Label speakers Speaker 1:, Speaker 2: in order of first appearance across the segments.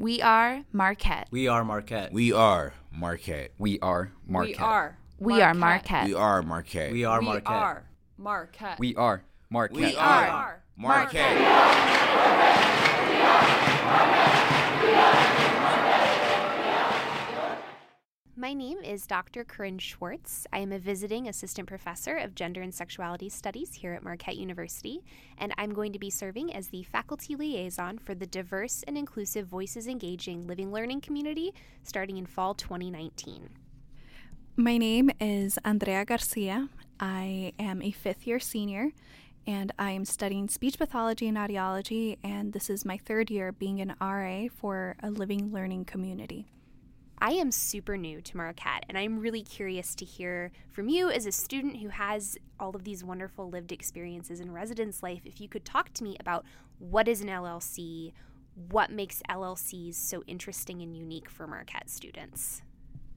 Speaker 1: We are Marquette.
Speaker 2: We are Marquette.
Speaker 3: We are Marquette.
Speaker 4: We are Marquette.
Speaker 5: We are.
Speaker 1: We are Marquette.
Speaker 3: We are Marquette.
Speaker 2: We are
Speaker 5: We
Speaker 2: Marquette.
Speaker 5: are Marquette.
Speaker 4: We are Marquette.
Speaker 3: We
Speaker 5: We
Speaker 3: are
Speaker 5: are
Speaker 3: Marquette.
Speaker 6: My name is Dr. Corinne Schwartz. I am a visiting assistant professor of gender and sexuality studies here at Marquette University, and I'm going to be serving as the faculty liaison for the diverse and inclusive Voices Engaging Living Learning community starting in fall 2019.
Speaker 7: My name is Andrea Garcia. I am a fifth year senior and I am studying speech pathology and audiology, and this is my third year being an RA for a living learning community.
Speaker 6: I am super new to Marquette, and I'm really curious to hear from you as a student who has all of these wonderful lived experiences in residence life. If you could talk to me about what is an LLC, what makes LLCs so interesting and unique for Marquette students.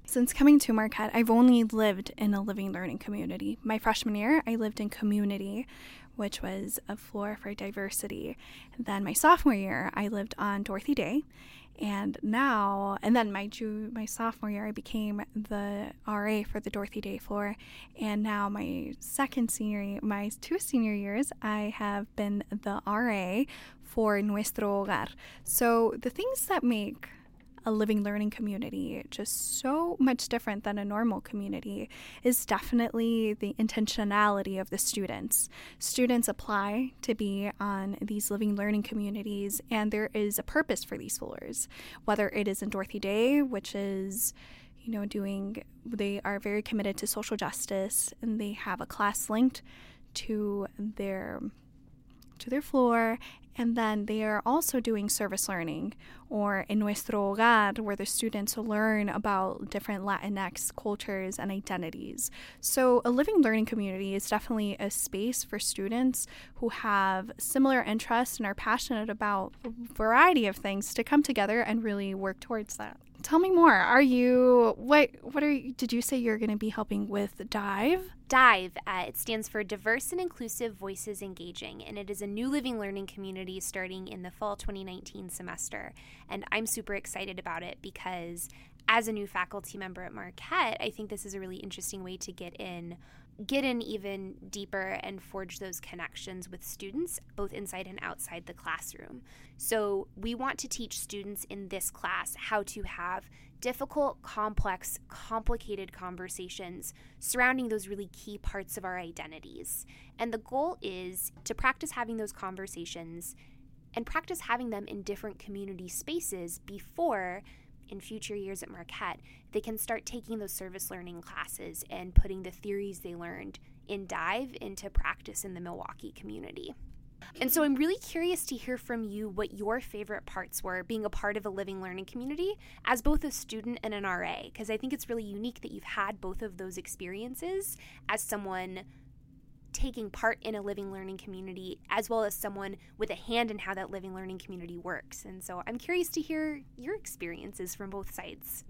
Speaker 7: Since coming to Marquette, I've only lived in a living learning community. My freshman year, I lived in community, which was a floor for diversity. Then my sophomore year, I lived on Dorothy Day. And now, and then my my sophomore year, I became the RA for the Dorothy Day floor. And now my second senior, my two senior years, I have been the RA for Nuestro Hogar. So the things that make a living learning community just so much different than a normal community is definitely the intentionality of the students. Students apply to be on these living learning communities, and there is a purpose for these floors, whether it is in Dorothy Day, which is you know, doing, they are very committed to social justice and they have a class linked to their to their floor and then they are also doing service learning or in Nuestro Hogar, where the students learn about different Latinx cultures and identities. So, a living learning community is definitely a space for students who have similar interests and are passionate about a variety of things to come together and really work towards that. Tell me more. Are you what? What are you? Did you say you're going to be helping with Dive?
Speaker 6: DIVE, uh, it stands for Diverse and Inclusive Voices Engaging, and it is a new living learning community starting in the fall 2019 semester. And I'm super excited about it because as a new faculty member at Marquette, I think this is a really interesting way to get in get in even deeper and forge those connections with students both inside and outside the classroom. So, we want to teach students in this class how to have difficult, complex, complicated conversations surrounding those really key parts of our identities. And the goal is to practice having those conversations and practice having them in different community spaces before in future years at Marquette, they can start taking those service learning classes and putting the theories they learned in Dive into practice in the Milwaukee community. And so I'm really curious to hear from you what your favorite parts were being a part of a living learning community as both a student and an RA, because I think it's really unique that you've had both of those experiences as someone taking part in a living learning community as well as someone with a hand in how that living learning community works. And so I'm curious to hear your experiences from both sides.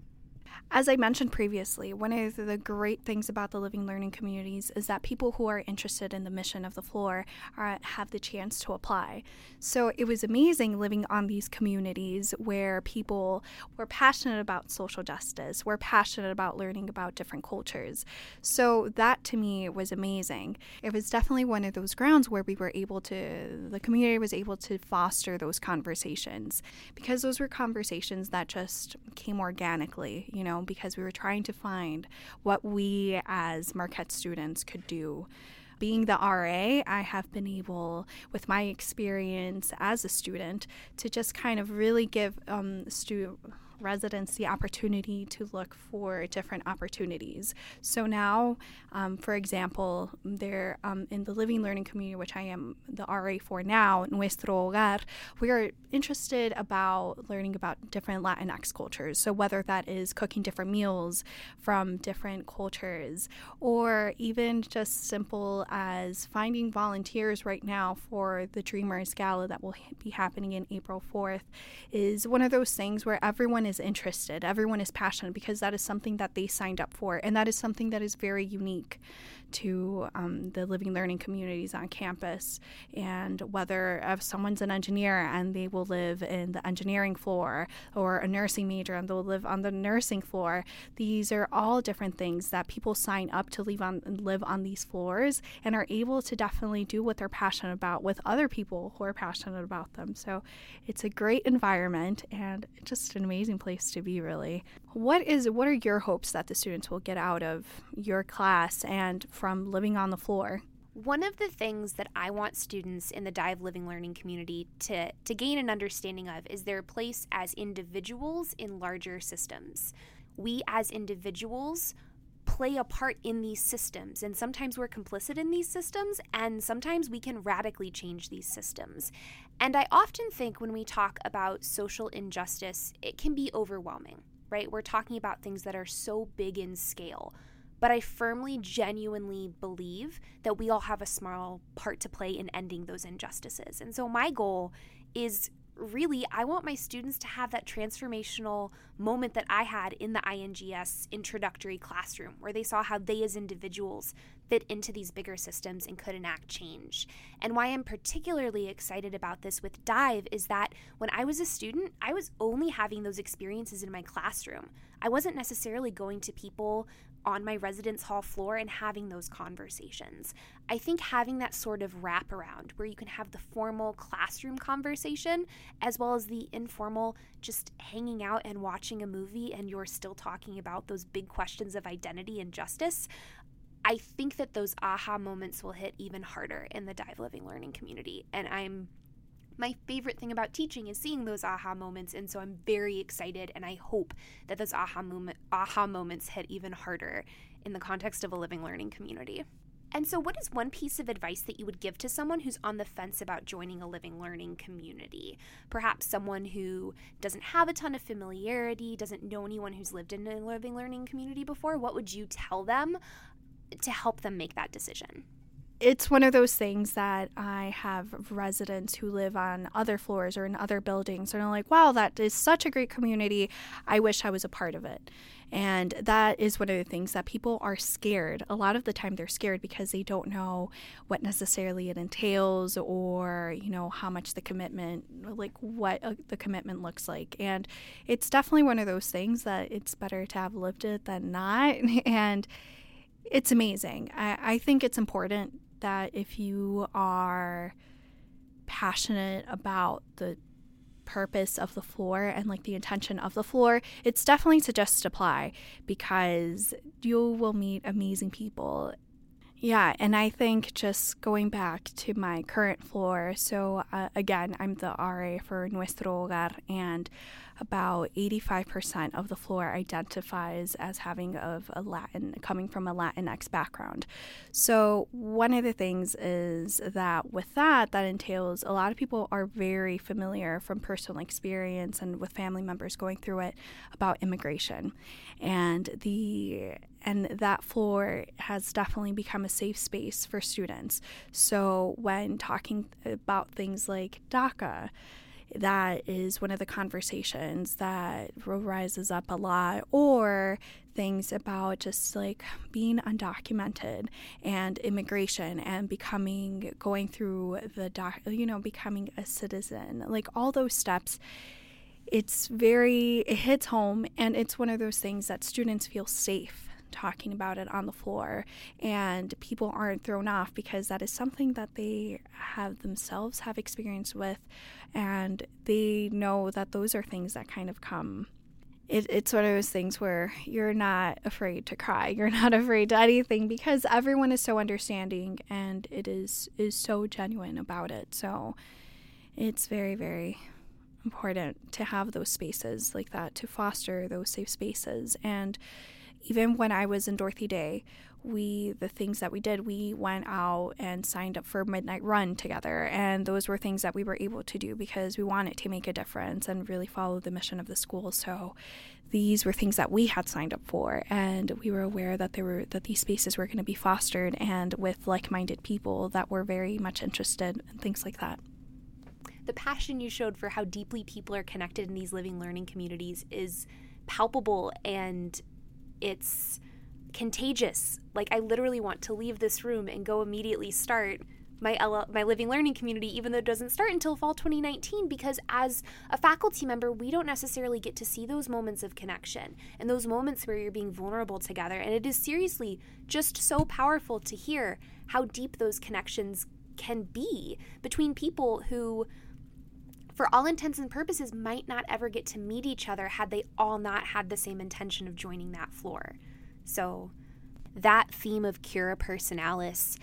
Speaker 7: As I mentioned previously, one of the great things about the living learning communities is that people who are interested in the mission of the floor are, have the chance to apply. So it was amazing living on these communities where people were passionate about social justice, were passionate about learning about different cultures. So that to me was amazing. It was definitely one of those grounds where we were able to, the community was able to foster those conversations because those were conversations that just came organically, you know, because we were trying to find what we as Marquette students could do. Being the RA, I have been able, with my experience as a student, to just kind of really give um, stu- residents the opportunity to look for different opportunities. So now, um, for example, there um, in the living learning community, which I am the RA for now, Nuestro Hogar, we are interested about learning about different Latinx cultures. So whether that is cooking different meals from different cultures, or even just simple as finding volunteers right now for the Dreamers Gala that will be happening in April 4th, is one of those things where everyone everyone is interested, everyone is passionate because that is something that they signed up for, and that is something that is very unique to um, the living learning communities on campus. And whether if someone's an engineer and they will live in the engineering floor, or a nursing major and they'll live on the nursing floor, these are all different things that people sign up to live on live on these floors and are able to definitely do what they're passionate about with other people who are passionate about them. So it's a great environment and just an amazing place to be really. What is what are your hopes that the students will get out of your class and from living on the floor?
Speaker 6: One of the things that I want students in the Dive Living Learning community to, to gain an understanding of is their place as individuals in larger systems. We as individuals play a part in these systems, and sometimes we're complicit in these systems, and sometimes we can radically change these systems. And I often think when we talk about social injustice, it can be overwhelming, right? We're talking about things that are so big in scale but I firmly, genuinely believe that we all have a small part to play in ending those injustices. And so my goal is really, I want my students to have that transformational moment that I had in the INGS introductory classroom, where they saw how they as individuals fit into these bigger systems and could enact change. And why I'm particularly excited about this with Dive is that when I was a student, I was only having those experiences in my classroom. I wasn't necessarily going to people on my residence hall floor and having those conversations. I think having that sort of wraparound where you can have the formal classroom conversation as well as the informal just hanging out and watching a movie and you're still talking about those big questions of identity and justice. I think that those aha moments will hit even harder in the Dive Living Learning community. And I'm my favorite thing about teaching is seeing those aha moments and so i'm very excited and i hope that those aha moment aha moments hit even harder in the context of a living learning community. And so what is one piece of advice that you would give to someone who's on the fence about joining a living learning community? Perhaps someone who doesn't have a ton of familiarity doesn't know anyone who's lived in a living learning community before? What would you tell them to help them make that decision
Speaker 7: it's one of those things that I have residents who live on other floors or in other buildings and are like, wow, that is such a great community. I wish I was a part of it. And that is one of the things that people are scared. A lot of the time they're scared because they don't know what necessarily it entails or, you know, how much the commitment, like what uh, the commitment looks like. And it's definitely one of those things that it's better to have lived it than not. And it's amazing. I, I think it's important that if you are passionate about the purpose of the floor and like the intention of the floor, it's definitely to apply because you will meet amazing people. Yeah, and I think just going back to my current floor, so uh, again, I'm the RA for Nuestro Hogar, and about 85% of the floor identifies as having of a Latin coming from a Latinx background. So one of the things is that with that that entails a lot of people are very familiar from personal experience and with family members going through it about immigration. And the and that floor has definitely become a safe space for students. So when talking about things like DACA, that is one of the conversations that rises up a lot, or things about just like being undocumented and immigration and becoming, going through the doc, you know, becoming a citizen, like all those steps. It's very, it hits home, and it's one of those things that students feel safe talking about it on the floor and people aren't thrown off because that is something that they have themselves have experience with and they know that those are things that kind of come. It, it's one of those things where you're not afraid to cry. You're not afraid to anything because everyone is so understanding and it is is so genuine about it. So it's very very important to have those spaces like that to foster those safe spaces. And even when I was in Dorothy Day, we the things that we did, we went out and signed up for midnight run together, and those were things that we were able to do because we wanted to make a difference and really follow the mission of the school. So these were things that we had signed up for, and we were aware that there were that these spaces were going to be fostered and with like-minded people that were very much interested in things like that.
Speaker 6: the passion you showed for how deeply people are connected in these living learning communities is palpable and it's contagious. Like I literally want to leave this room and go immediately start my L- my living learning community even though it doesn't start until fall 2019 because as a faculty member we don't necessarily get to see those moments of connection and those moments where you're being vulnerable together and it is seriously just so powerful to hear how deep those connections can be between people who for all intents and purposes might not ever get to meet each other had they all not had the same intention of joining that floor. So that theme of cura personalis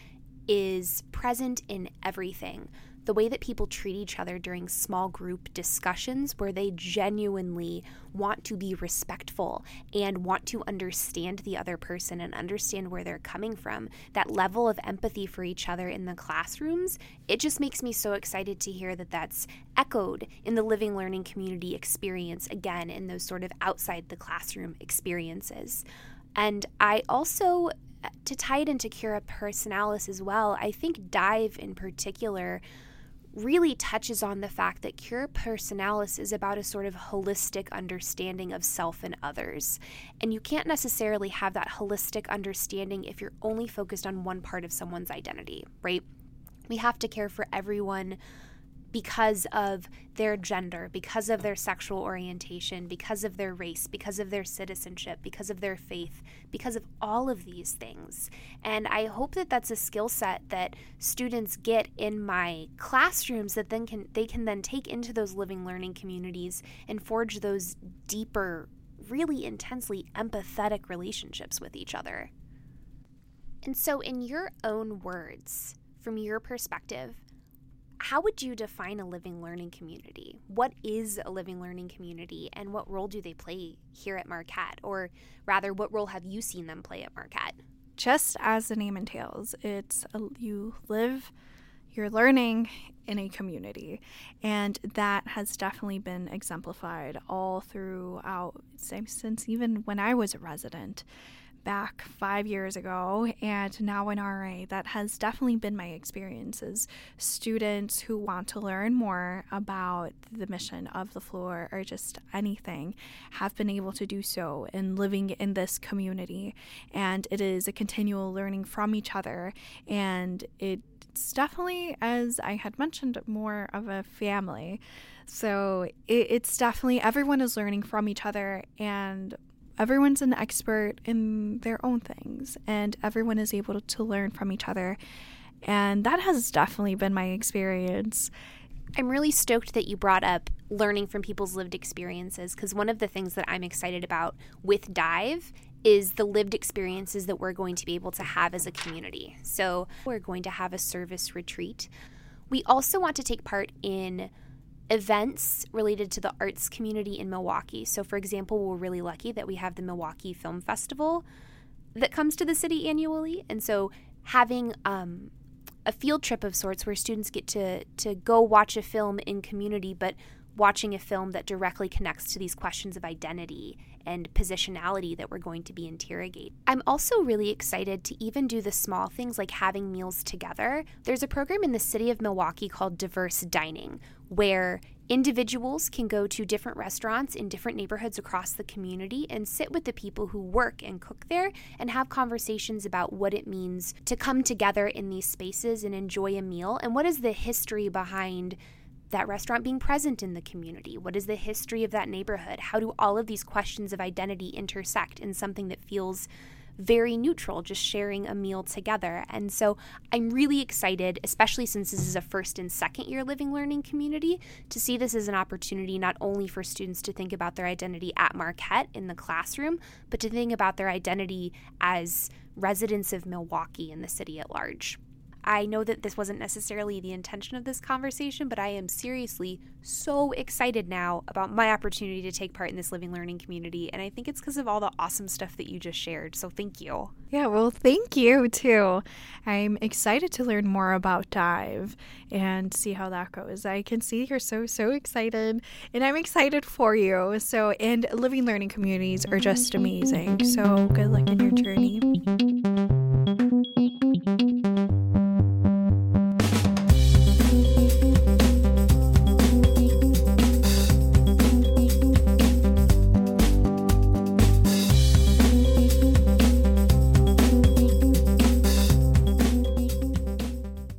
Speaker 6: is present in everything. The way that people treat each other during small group discussions, where they genuinely want to be respectful and want to understand the other person and understand where they're coming from, that level of empathy for each other in the classrooms, it just makes me so excited to hear that that's echoed in the living learning community experience again in those sort of outside the classroom experiences. And I also to tie it into Cura Personalis as well, I think Dive in particular really touches on the fact that Cura Personalis is about a sort of holistic understanding of self and others. And you can't necessarily have that holistic understanding if you're only focused on one part of someone's identity, right? We have to care for everyone because of their gender, because of their sexual orientation, because of their race, because of their citizenship, because of their faith, because of all of these things. And I hope that that's a skill set that students get in my classrooms that then can they can then take into those living learning communities and forge those deeper, really intensely empathetic relationships with each other. And so in your own words, from your perspective, how would you define a living learning community? What is a living learning community and what role do they play here at Marquette? Or rather, what role have you seen them play at Marquette?
Speaker 7: Just as the name entails, it's a, you live, you're learning in a community. And that has definitely been exemplified all throughout, since even when I was a resident back five years ago and now in RA. That has definitely been my experiences. Students who want to learn more about the mission of the floor or just anything have been able to do so in living in this community. And it is a continual learning from each other. And it's definitely, as I had mentioned, more of a family. So it, it's definitely everyone is learning from each other and everyone's an expert in their own things and everyone is able to learn from each other. And that has definitely been my experience.
Speaker 6: I'm really stoked that you brought up learning from people's lived experiences because one of the things that I'm excited about with Dive is the lived experiences that we're going to be able to have as a community. So, we're going to have a service retreat. We also want to take part in events related to the arts community in Milwaukee. So, for example, we're really lucky that we have the Milwaukee Film Festival that comes to the city annually. And so, having um, a field trip of sorts where students get to, to go watch a film in community, but watching a film that directly connects to these questions of identity and positionality that we're going to be interrogating. I'm also really excited to even do the small things like having meals together. There's a program in the city of Milwaukee called Diverse Dining where individuals can go to different restaurants in different neighborhoods across the community and sit with the people who work and cook there and have conversations about what it means to come together in these spaces and enjoy a meal and what is the history behind that restaurant being present in the community? What is the history of that neighborhood? How do all of these questions of identity intersect in something that feels very neutral, just sharing a meal together. And so I'm really excited, especially since this is a first and second year living learning community, to see this as an opportunity not only for students to think about their identity at Marquette in the classroom, but to think about their identity as residents of Milwaukee and the city at large. I know that this wasn't necessarily the intention of this conversation, but I am seriously so excited now about my opportunity to take part in this living learning community. And I think it's because of all the awesome stuff that you just shared. So thank you.
Speaker 7: Yeah, well, thank you too. I'm excited to learn more about Dive and see how that goes. I can see you're so, so excited, and I'm excited for you. So, and living learning communities are just amazing. So, good luck in your journey.